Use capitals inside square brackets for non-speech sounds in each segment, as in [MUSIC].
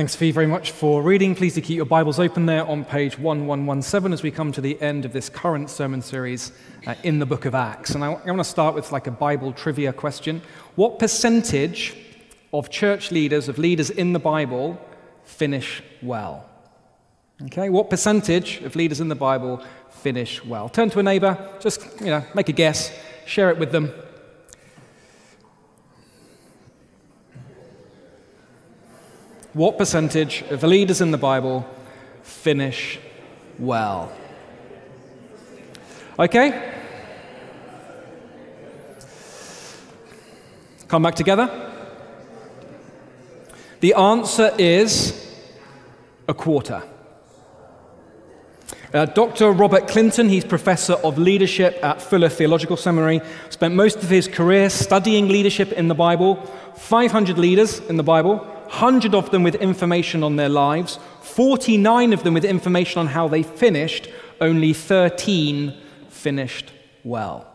Thanks, Fee, very much for reading. Please do keep your Bibles open there on page 1117 as we come to the end of this current sermon series uh, in the book of Acts. And I, I want to start with like a Bible trivia question. What percentage of church leaders, of leaders in the Bible, finish well? Okay, what percentage of leaders in the Bible finish well? Turn to a neighbor, just, you know, make a guess, share it with them. What percentage of the leaders in the Bible finish well? Okay? Come back together. The answer is a quarter. Uh, Dr. Robert Clinton, he's professor of leadership at Fuller Theological Seminary, spent most of his career studying leadership in the Bible. 500 leaders in the Bible, 100 of them with information on their lives, 49 of them with information on how they finished, only 13 finished well.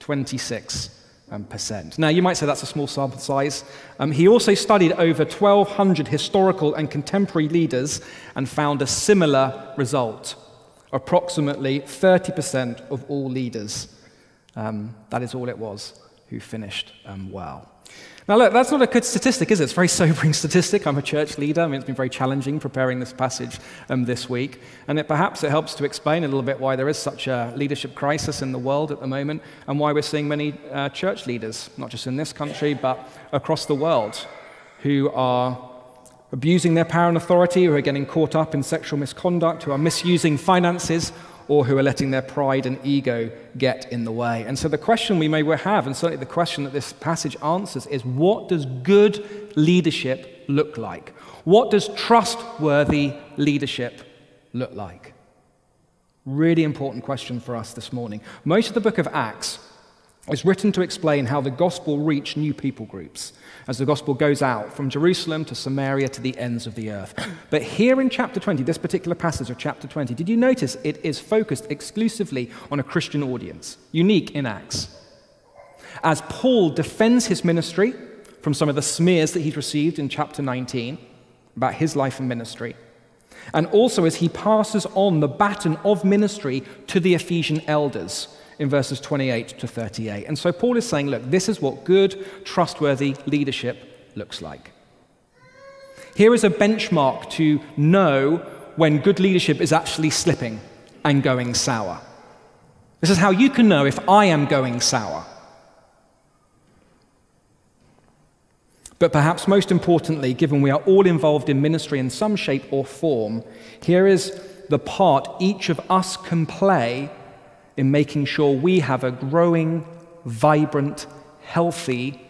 26 um, percent. Now, you might say that's a small sample size. Um, he also studied over 1,200 historical and contemporary leaders and found a similar result approximately 30% of all leaders. Um, that is all it was who finished um, well. Now, look, that's not a good statistic, is it? It's a very [LAUGHS] sobering statistic. I'm a church leader. I mean, it's been very challenging preparing this passage um, this week. And it, perhaps it helps to explain a little bit why there is such a leadership crisis in the world at the moment and why we're seeing many uh, church leaders, not just in this country, but across the world, who are abusing their power and authority, who are getting caught up in sexual misconduct, who are misusing finances, or who are letting their pride and ego get in the way. And so the question we may well have, and certainly the question that this passage answers, is what does good leadership look like? What does trustworthy leadership look like? Really important question for us this morning. Most of the book of Acts is written to explain how the gospel reached new people groups as the gospel goes out from Jerusalem to Samaria to the ends of the earth. But here in chapter 20, this particular passage of chapter 20, did you notice it is focused exclusively on a Christian audience, unique in Acts? As Paul defends his ministry from some of the smears that he's received in chapter 19 about his life and ministry, and also as he passes on the baton of ministry to the Ephesian elders in verses 28 to 38. And so Paul is saying, look, this is what good, trustworthy leadership looks like. Here is a benchmark to know when good leadership is actually slipping and going sour. This is how you can know if I am going sour. But perhaps most importantly, given we are all involved in ministry in some shape or form, here is the part each of us can play in making sure we have a growing, vibrant, healthy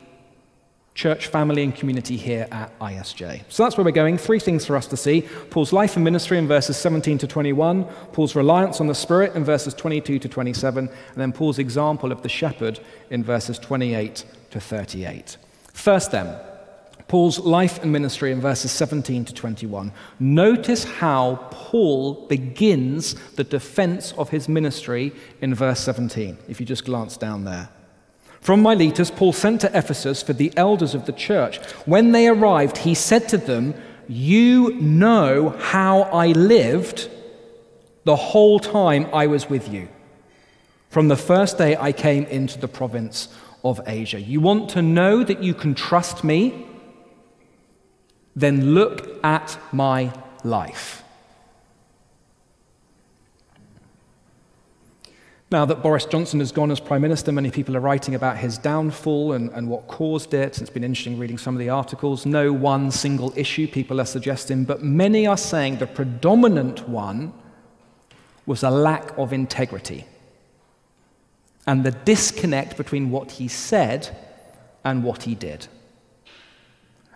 church family and community here at ISJ. So that's where we're going. Three things for us to see Paul's life and ministry in verses 17 to 21, Paul's reliance on the Spirit in verses 22 to 27, and then Paul's example of the shepherd in verses 28 to 38. First, then, Paul's life and ministry in verses 17 to 21. Notice how Paul begins the defense of his ministry in verse 17, if you just glance down there. From Miletus, Paul sent to Ephesus for the elders of the church. When they arrived, he said to them, You know how I lived the whole time I was with you, from the first day I came into the province of Asia. You want to know that you can trust me? Then look at my life. Now that Boris Johnson has gone as Prime Minister, many people are writing about his downfall and, and what caused it. It's been interesting reading some of the articles. No one single issue, people are suggesting, but many are saying the predominant one was a lack of integrity and the disconnect between what he said and what he did.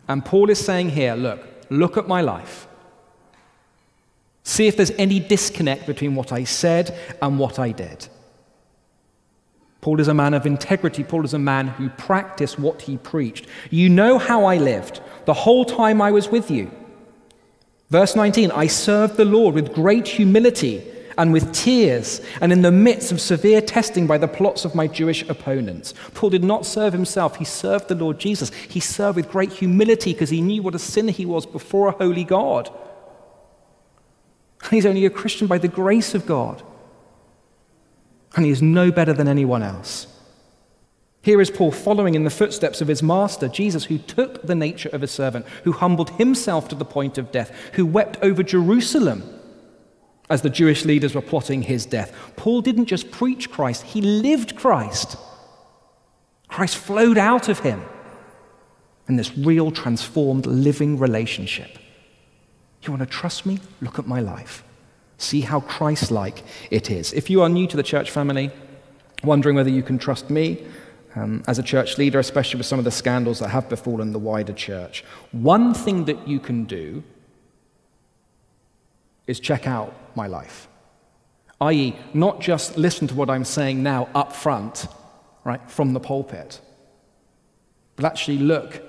And Paul is saying here look, look at my life. See if there's any disconnect between what I said and what I did. Paul is a man of integrity. Paul is a man who practiced what he preached. You know how I lived the whole time I was with you. Verse 19 I served the Lord with great humility and with tears, and in the midst of severe testing by the plots of my Jewish opponents. Paul did not serve himself, he served the Lord Jesus. He served with great humility because he knew what a sinner he was before a holy God. He's only a Christian by the grace of God. And he is no better than anyone else. Here is Paul following in the footsteps of his master, Jesus, who took the nature of a servant, who humbled himself to the point of death, who wept over Jerusalem as the Jewish leaders were plotting his death. Paul didn't just preach Christ, he lived Christ. Christ flowed out of him in this real, transformed, living relationship. You want to trust me? Look at my life. See how Christ like it is. If you are new to the church family, wondering whether you can trust me um, as a church leader, especially with some of the scandals that have befallen the wider church, one thing that you can do is check out my life. I.e., not just listen to what I'm saying now up front, right, from the pulpit, but actually look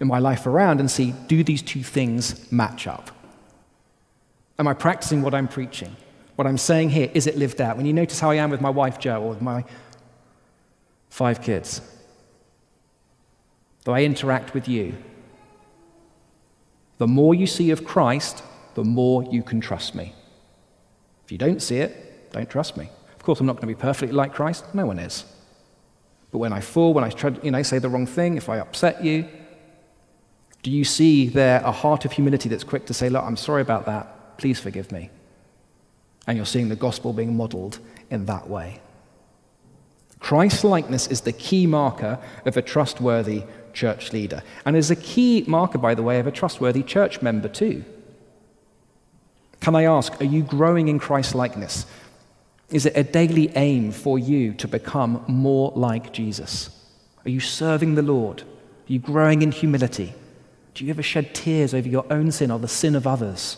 in my life around and see do these two things match up? Am I practicing what I'm preaching? What I'm saying here, is it lived out? When you notice how I am with my wife Jo or with my five kids, though I interact with you, the more you see of Christ, the more you can trust me. If you don't see it, don't trust me. Of course, I'm not going to be perfectly like Christ. No one is. But when I fall, when I you know, say the wrong thing, if I upset you, do you see there a heart of humility that's quick to say, Look, I'm sorry about that. Please forgive me? And you're seeing the gospel being modeled in that way. Christ likeness is the key marker of a trustworthy church leader, and is a key marker, by the way, of a trustworthy church member, too. Can I ask, are you growing in Christ likeness? Is it a daily aim for you to become more like Jesus? Are you serving the Lord? Are you growing in humility? Do you ever shed tears over your own sin or the sin of others?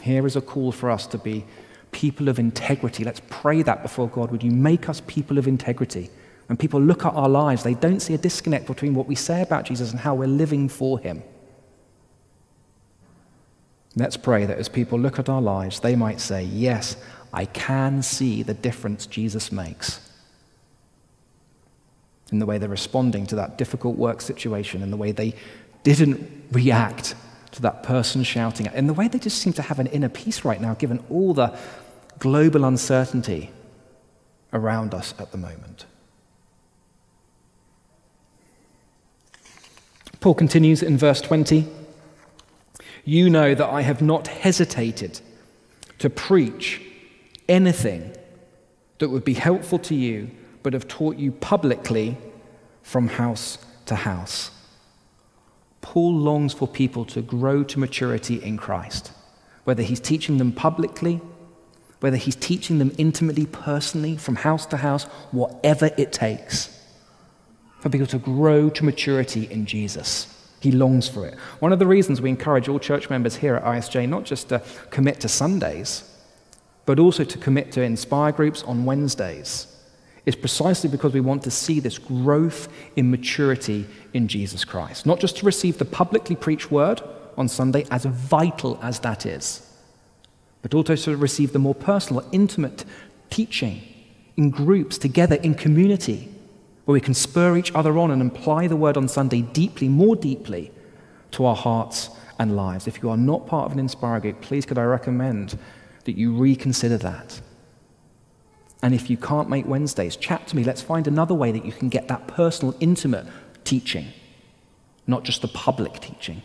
Here is a call for us to be people of integrity. Let's pray that before God. Would you make us people of integrity? When people look at our lives, they don't see a disconnect between what we say about Jesus and how we're living for him. Let's pray that as people look at our lives, they might say, Yes, I can see the difference Jesus makes in the way they're responding to that difficult work situation, in the way they didn't react to that person shouting, in the way they just seem to have an inner peace right now, given all the global uncertainty around us at the moment. Paul continues in verse 20 You know that I have not hesitated to preach anything that would be helpful to you but have taught you publicly from house to house. Paul longs for people to grow to maturity in Christ, whether he's teaching them publicly, whether he's teaching them intimately, personally, from house to house, whatever it takes, for people to grow to maturity in Jesus. He longs for it. One of the reasons we encourage all church members here at ISJ not just to commit to Sundays, but also to commit to Inspire groups on Wednesdays is precisely because we want to see this growth in maturity in Jesus Christ. Not just to receive the publicly preached word on Sunday, as vital as that is, but also to receive the more personal, intimate teaching in groups, together in community, where we can spur each other on and apply the word on Sunday deeply, more deeply, to our hearts and lives. If you are not part of an Inspire group, please could I recommend that you reconsider that and if you can't make Wednesdays, chat to me. Let's find another way that you can get that personal, intimate teaching, not just the public teaching,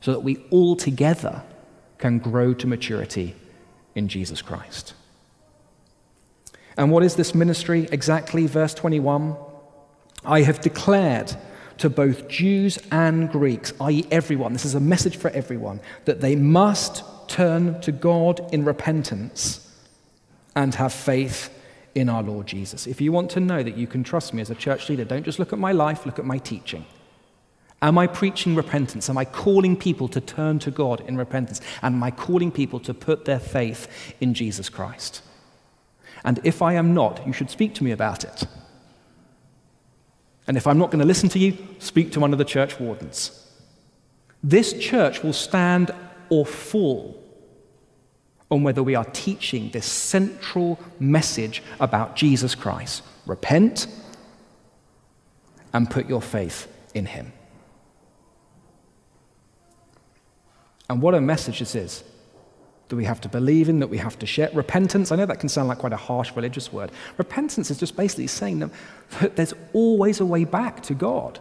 so that we all together can grow to maturity in Jesus Christ. And what is this ministry exactly? Verse 21 I have declared to both Jews and Greeks, i.e., everyone, this is a message for everyone, that they must turn to God in repentance and have faith in our Lord Jesus. If you want to know that you can trust me as a church leader, don't just look at my life, look at my teaching. Am I preaching repentance? Am I calling people to turn to God in repentance? And am I calling people to put their faith in Jesus Christ? And if I am not, you should speak to me about it. And if I'm not going to listen to you, speak to one of the church wardens. This church will stand or fall on whether we are teaching this central message about Jesus Christ. Repent and put your faith in him. And what a message this is that we have to believe in, that we have to share. Repentance, I know that can sound like quite a harsh religious word. Repentance is just basically saying that there's always a way back to God.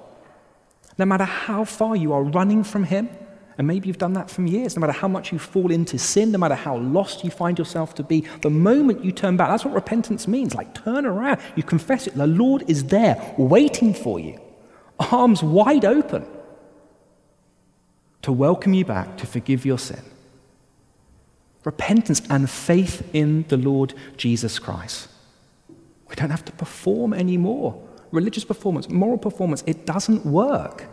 No matter how far you are running from Him, and maybe you've done that for years, no matter how much you fall into sin, no matter how lost you find yourself to be, the moment you turn back, that's what repentance means. Like turn around, you confess it. The Lord is there waiting for you, arms wide open to welcome you back, to forgive your sin. Repentance and faith in the Lord Jesus Christ. We don't have to perform anymore. Religious performance, moral performance, it doesn't work.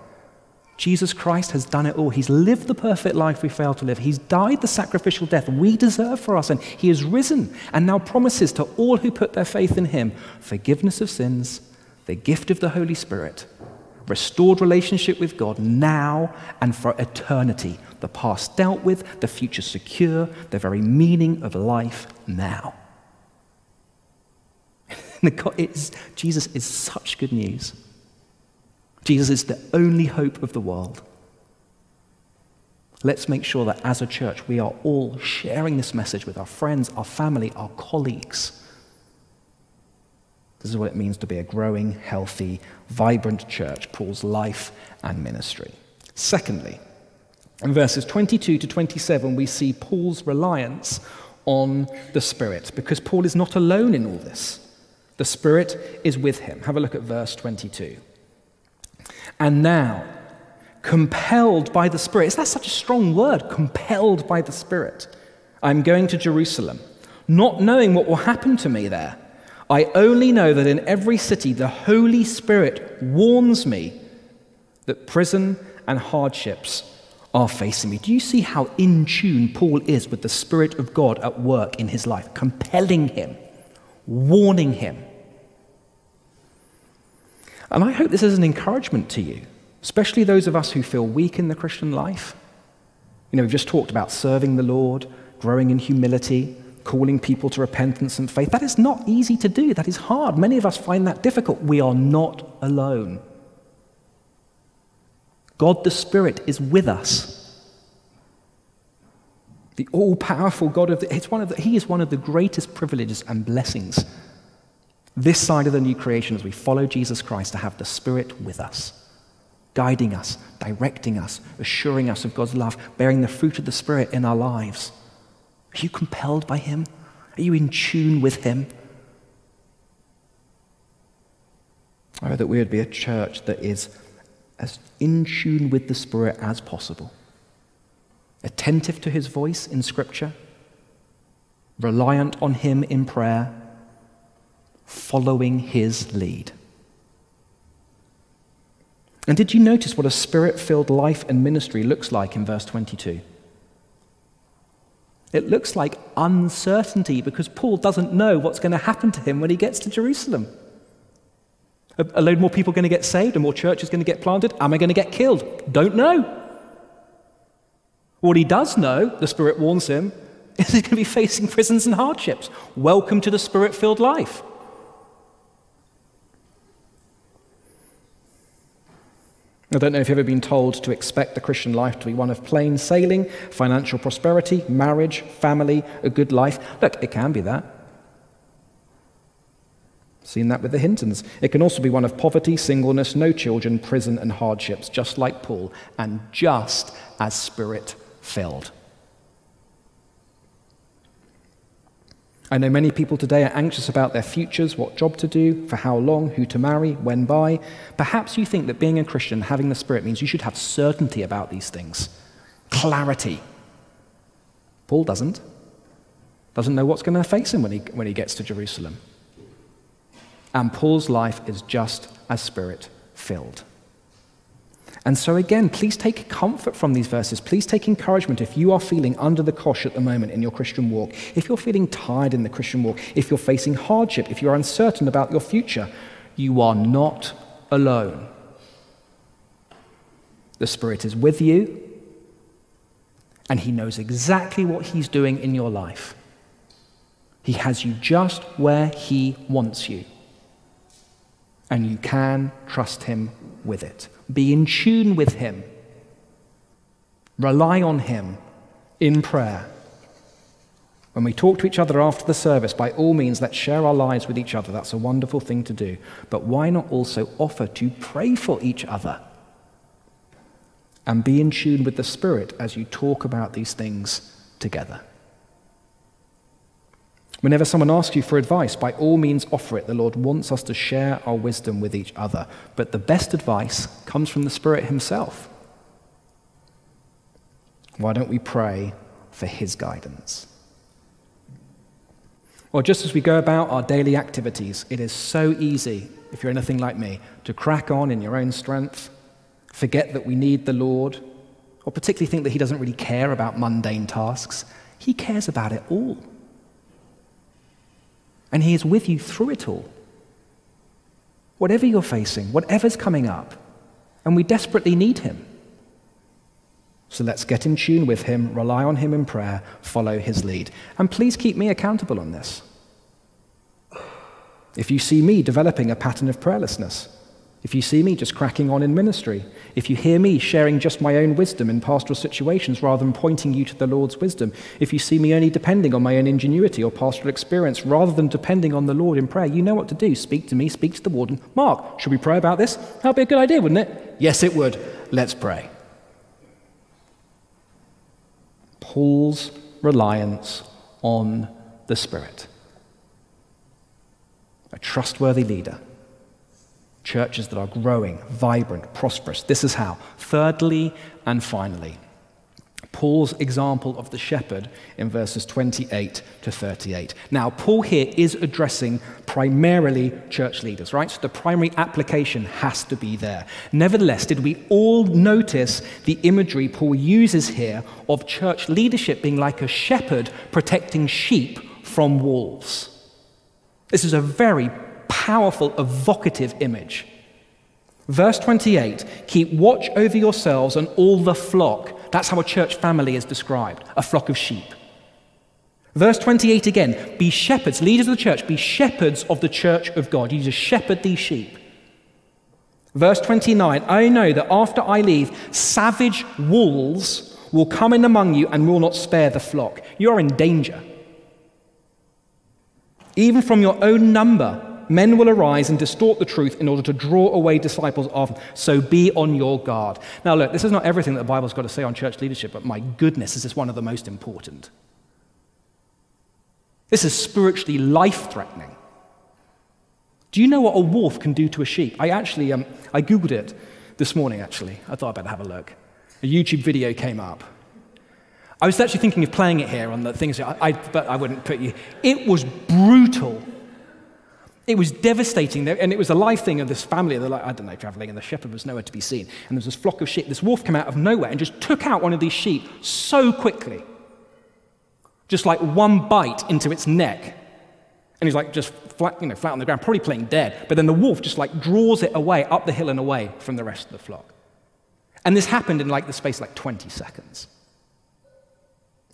Jesus Christ has done it all. He's lived the perfect life we fail to live. He's died the sacrificial death we deserve for us, and He has risen and now promises to all who put their faith in Him forgiveness of sins, the gift of the Holy Spirit, restored relationship with God now and for eternity. The past dealt with, the future secure, the very meaning of life now. [LAUGHS] Jesus is such good news. Jesus is the only hope of the world. Let's make sure that as a church, we are all sharing this message with our friends, our family, our colleagues this is what it means to be a growing, healthy, vibrant church, Paul's life and ministry. Secondly, in verses 22 to 27, we see Paul's reliance on the Spirit, because Paul is not alone in all this. The Spirit is with him. Have a look at verse 22. And now, compelled by the Spirit, is that such a strong word? Compelled by the Spirit. I'm going to Jerusalem, not knowing what will happen to me there I only know that in every city the Holy Spirit warns me that prison and hardships are facing me. Do you see how in tune Paul is with the Spirit of God at work in his life, compelling him, warning him? And I hope this is an encouragement to you, especially those of us who feel weak in the Christian life. You know, we've just talked about serving the Lord, growing in humility, calling people to repentance and faith. That is not easy to do. That is hard. Many of us find that difficult. We are not alone. God the Spirit is with us. The all powerful God of the, it's one of the, He is one of the greatest privileges and blessings this side of the new creation as we follow Jesus Christ to have the Spirit with us, guiding us, directing us, assuring us of God's love, bearing the fruit of the Spirit in our lives. Are you compelled by Him? Are you in tune with Him? I that we would be a church that is as in tune with the Spirit as possible, attentive to His voice in Scripture, reliant on Him in prayer, following His lead. And did you notice what a spirit filled life and ministry looks like in verse 22? It looks like uncertainty because Paul doesn't know what's going to happen to him when he gets to Jerusalem. A load more people are going to get saved? Are more churches going to get planted? Am I going to get killed? Don't know. What he does know, the Spirit warns him, [LAUGHS] is he's going to be facing prisons and hardships. Welcome to the Spirit filled life. I don't know if you've ever been told to expect the Christian life to be one of plain sailing, financial prosperity, marriage, family, a good life. Look, it can be that. Seen that with the Hintons. It can also be one of poverty, singleness, no children, prison, and hardships, just like Paul, and just as spirit filled. I know many people today are anxious about their futures, what job to do, for how long, who to marry, when by. Perhaps you think that being a Christian, having the Spirit, means you should have certainty about these things, clarity. Paul doesn't. Doesn't know what's going to face him when he, when he gets to Jerusalem. And Paul's life is just as Spirit filled. And so, again, please take comfort from these verses. Please take encouragement if you are feeling under the cosh at the moment in your Christian walk, if you're feeling tired in the Christian walk, if you're facing hardship, if you're uncertain about your future, you are not alone. The Spirit is with you, And He knows exactly what He's doing in your life. He has you just where He wants you. And you can trust Him with it. Be in tune with Him. Rely on Him in prayer. When we talk to each other after the service, by all means, let's share our lives with each other. That's a wonderful thing to do. But why not also offer to pray for each other? And be in tune with the Spirit as you talk about these things together. Whenever someone asks you for advice, by all means offer it. The Lord wants us to share our wisdom with each other. But the best advice comes from the Spirit Himself. Why don't we pray for His guidance? Or just as we go about our daily activities, it is so easy, if you're anything like me, to crack on in your own strength, forget that we need the Lord, or particularly think that He doesn't really care about mundane tasks. He cares about it all. And He is with you through it all. Whatever you're facing, whatever's coming up, and we desperately need Him. So let's get in tune with Him, rely on Him in prayer, follow His lead. And please keep me accountable on this. If you see me developing a pattern of prayerlessness, if you see me just cracking on in ministry, if you hear me sharing just my own wisdom in pastoral situations rather than pointing you to the Lord's wisdom, if you see me only depending on my own ingenuity or pastoral experience rather than depending on the Lord in prayer, you know what to do. Speak to me, speak to the warden. Mark, should we pray about this? That'd be a good idea, wouldn't it? Yes, it would. Let's pray. Paul's reliance on the Spirit a trustworthy leader, churches that are growing, vibrant, prosperous. This is how. Thirdly and finally, Paul's example of the shepherd in verses 28 to 38. Now, Paul here is addressing primarily church leaders, right? So the primary application has to be there. Nevertheless, did we all notice the imagery Paul uses here of church leadership being like a shepherd protecting sheep from wolves? This is a very powerful, evocative image. Verse 28 Keep watch over yourselves and all the flock. That's how a church family is described a flock of sheep. Verse 28 again Be shepherds, leaders of the church, be shepherds of the church of God. You just shepherd these sheep. Verse 29 I know that after I leave, savage wolves will come in among you and will not spare the flock. You are in danger. Even from your own number, men will arise and distort the truth in order to draw away disciples of. So be on your guard. Now, look, this is not everything that the Bible's got to say on church leadership, but my goodness, this is one of the most important. This is spiritually life threatening. Do you know what a wolf can do to a sheep? I actually, um, I Googled it this morning, actually. I thought I'd better have a look. A YouTube video came up. I was actually thinking of playing it here on the things, I, I, but I wouldn't put you. It was brutal. It was devastating. And it was a live thing of this family. They're like, I don't know, traveling, and the shepherd was nowhere to be seen. And there was this flock of sheep. This wolf came out of nowhere and just took out one of these sheep so quickly. Just like one bite into its neck. And he's like just flat, you know, flat on the ground, probably playing dead. But then the wolf just like draws it away, up the hill and away from the rest of the flock. And this happened in like the space like 20 seconds.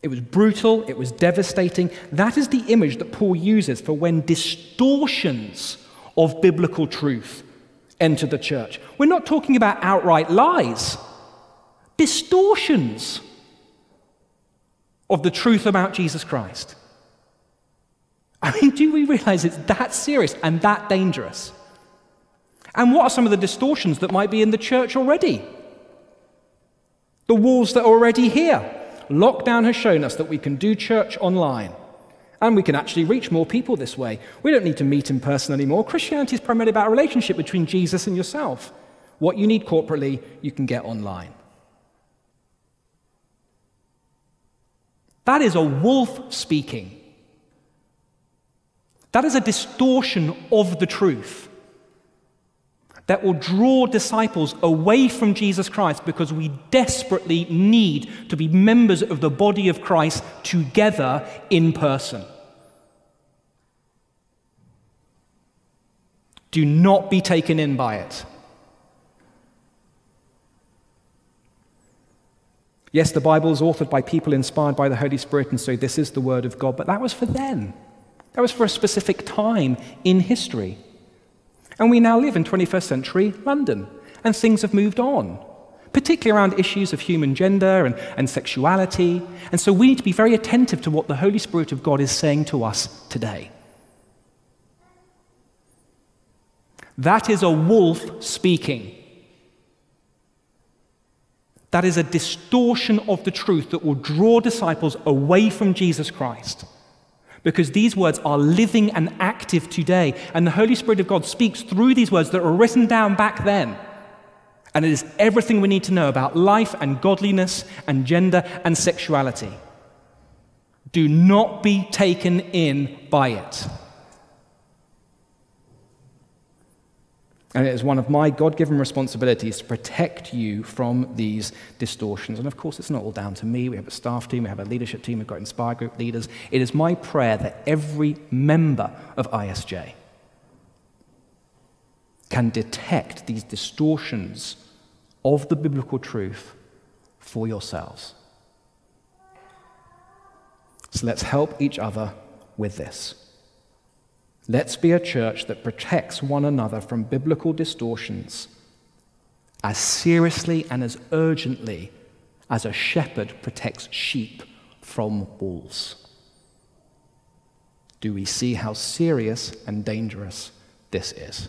It was brutal, it was devastating. That is the image that Paul uses for when distortions of biblical truth enter the church. We're not talking about outright lies, distortions of the truth about Jesus Christ. I mean, do we realize it's that serious and that dangerous? And what are some of the distortions that might be in the church already? The wolves that are already here. Lockdown has shown us that we can do church online. And we can actually reach more people this way. We don't need to meet in person anymore. Christianity is primarily about a relationship between Jesus and yourself. What you need corporately, you can get online. That is a wolf speaking. That is a distortion of the truth that will draw disciples away from Jesus Christ because we desperately need to be members of the body of Christ together in person. Do not be taken in by it. Yes, the Bible is authored by people inspired by the Holy Spirit, and so this is the Word of God, but that was for then. That was for a specific time in history. And we now live in 21st century London, and things have moved on, particularly around issues of human gender and, and sexuality. And so we need to be very attentive to what the Holy Spirit of God is saying to us today. That is a wolf speaking. That is a distortion of the truth that will draw disciples away from Jesus Christ. Because these words are living and active today, and the Holy Spirit of God speaks through these words that were written down back then. And it is everything we need to know about life and godliness and gender and sexuality. Do not be taken in by it. And it is one of my God given responsibilities to protect you from these distortions. And of course, it's not all down to me. We have a staff team, we have a leadership team, we've got Inspire Group leaders. It is my prayer that every member of ISJ can detect these distortions of the biblical truth for yourselves. So let's help each other with this. Let's be a church that protects one another from biblical distortions as seriously and as urgently as a shepherd protects sheep from wolves. Do we see how serious and dangerous this is?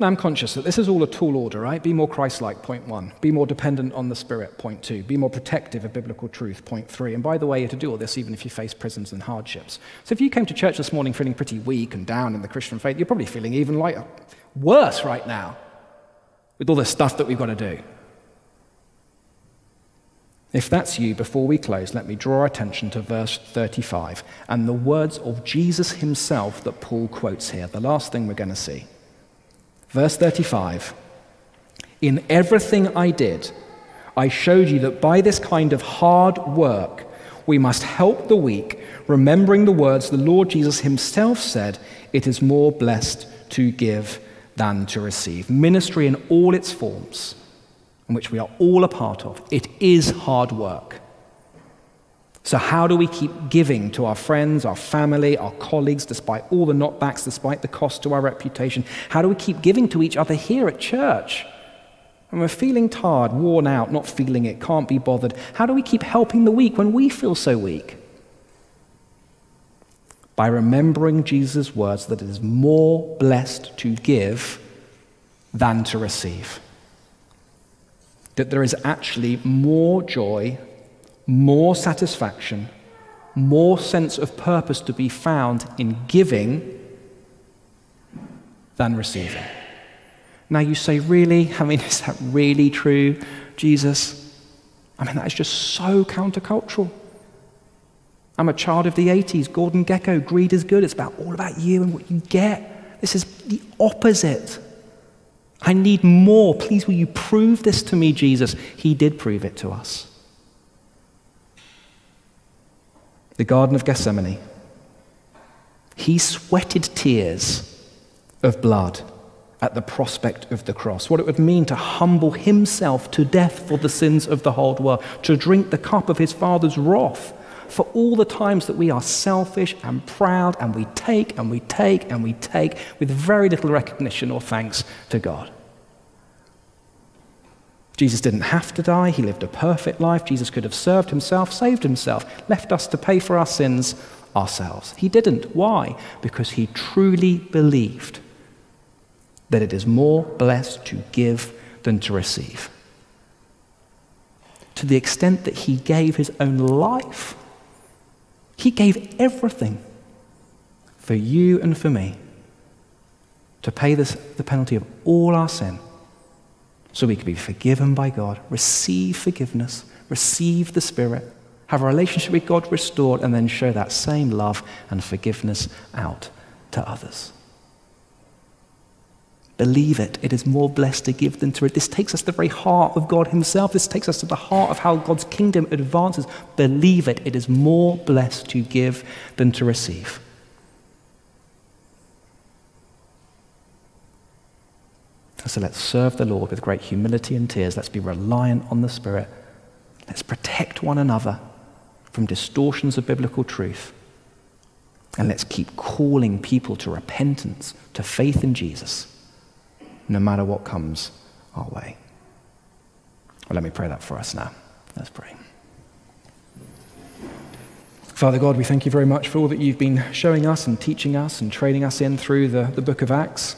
Now, I'm conscious that this is all a tall order, right? Be more Christ like, point one. Be more dependent on the Spirit, point two. Be more protective of biblical truth, point three. And by the way, you to do all this even if you face prisons and hardships. So if you came to church this morning feeling pretty weak and down in the Christian faith, you're probably feeling even like worse right now with all the stuff that we've got to do. If that's you, before we close, let me draw our attention to verse 35 and the words of Jesus himself that Paul quotes here, the last thing we're going to see. Verse 35 In everything I did, I showed you that by this kind of hard work, we must help the weak, remembering the words the Lord Jesus himself said, It is more blessed to give than to receive. Ministry in all its forms, in which we are all a part of, it is hard work. So, how do we keep giving to our friends, our family, our colleagues, despite all the knockbacks, despite the cost to our reputation? How do we keep giving to each other here at church? When we're feeling tired, worn out, not feeling it, can't be bothered, how do we keep helping the weak when we feel so weak? By remembering Jesus' words that it is more blessed to give than to receive. That there is actually more joy more satisfaction, more sense of purpose to be found in giving than receiving. Now you say, really? [LAUGHS] I mean, is that really true, Jesus? I mean, that is just so countercultural. I'm a child of the 80s. Gordon Gekko, greed is good. It's about all about you and what you get. This is the opposite. I need more. Please, will you prove this to me, Jesus? He did prove it to us. The Garden of Gethsemane, he sweated tears of blood at the prospect of the cross, what it would mean to humble himself to death for the sins of the whole world, to drink the cup of his Father's wrath for all the times that we are selfish and proud and we take and we take and we take with very little recognition or thanks to God. Jesus didn't have to die. He lived a perfect life. Jesus could have served himself, saved himself, left us to pay for our sins ourselves. He didn't. Why? Because he truly believed that it is more blessed to give than to receive. To the extent that he gave his own life, he gave everything for you and for me to pay this, the penalty of all our sin so we can be forgiven by God, receive forgiveness, receive the Spirit, have a relationship with God restored, and then show that same love and forgiveness out to others. Believe it. It is more blessed to give than to receive. This takes us to the very heart of God Himself. This takes us to the heart of how God's kingdom advances. Believe it. It is more blessed to give than to receive. So let's serve the Lord with great humility and tears. Let's be reliant on the Spirit. Let's protect one another from distortions of biblical truth. And let's keep calling people to repentance, to faith in Jesus, no matter what comes our way. Well, let me pray that for us now. Let's pray. Father God, we thank you very much for all that you've been showing us and teaching us and training us in through the, the book of Acts.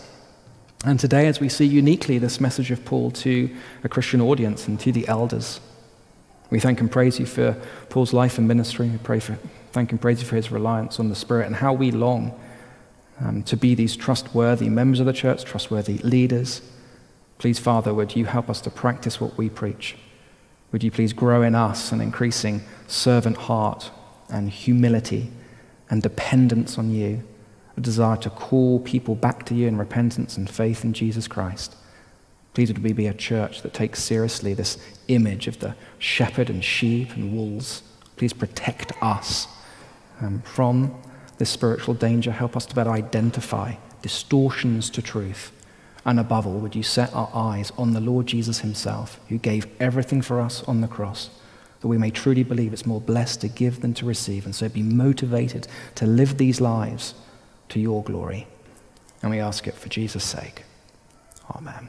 And today, as we see uniquely this message of Paul to a Christian audience and to the elders, we thank and praise you for Paul's life and ministry. We pray for, thank and praise you for his reliance on the Spirit and how we long um, to be these trustworthy members of the church, trustworthy leaders. Please, Father, would you help us to practice what we preach? Would you please grow in us an increasing servant heart and humility and dependence on you, a desire to call people back to you in repentance and faith in Jesus Christ. Please would we be a church that takes seriously this image of the shepherd and sheep and wolves. Please protect us um, from this spiritual danger. Help us to better identify distortions to truth. And above all, would you set our eyes on the Lord Jesus himself, who gave everything for us on the cross that we may truly believe it's more blessed to give than to receive, and so be motivated to live these lives to your glory. And we ask it for Jesus' sake. Amen.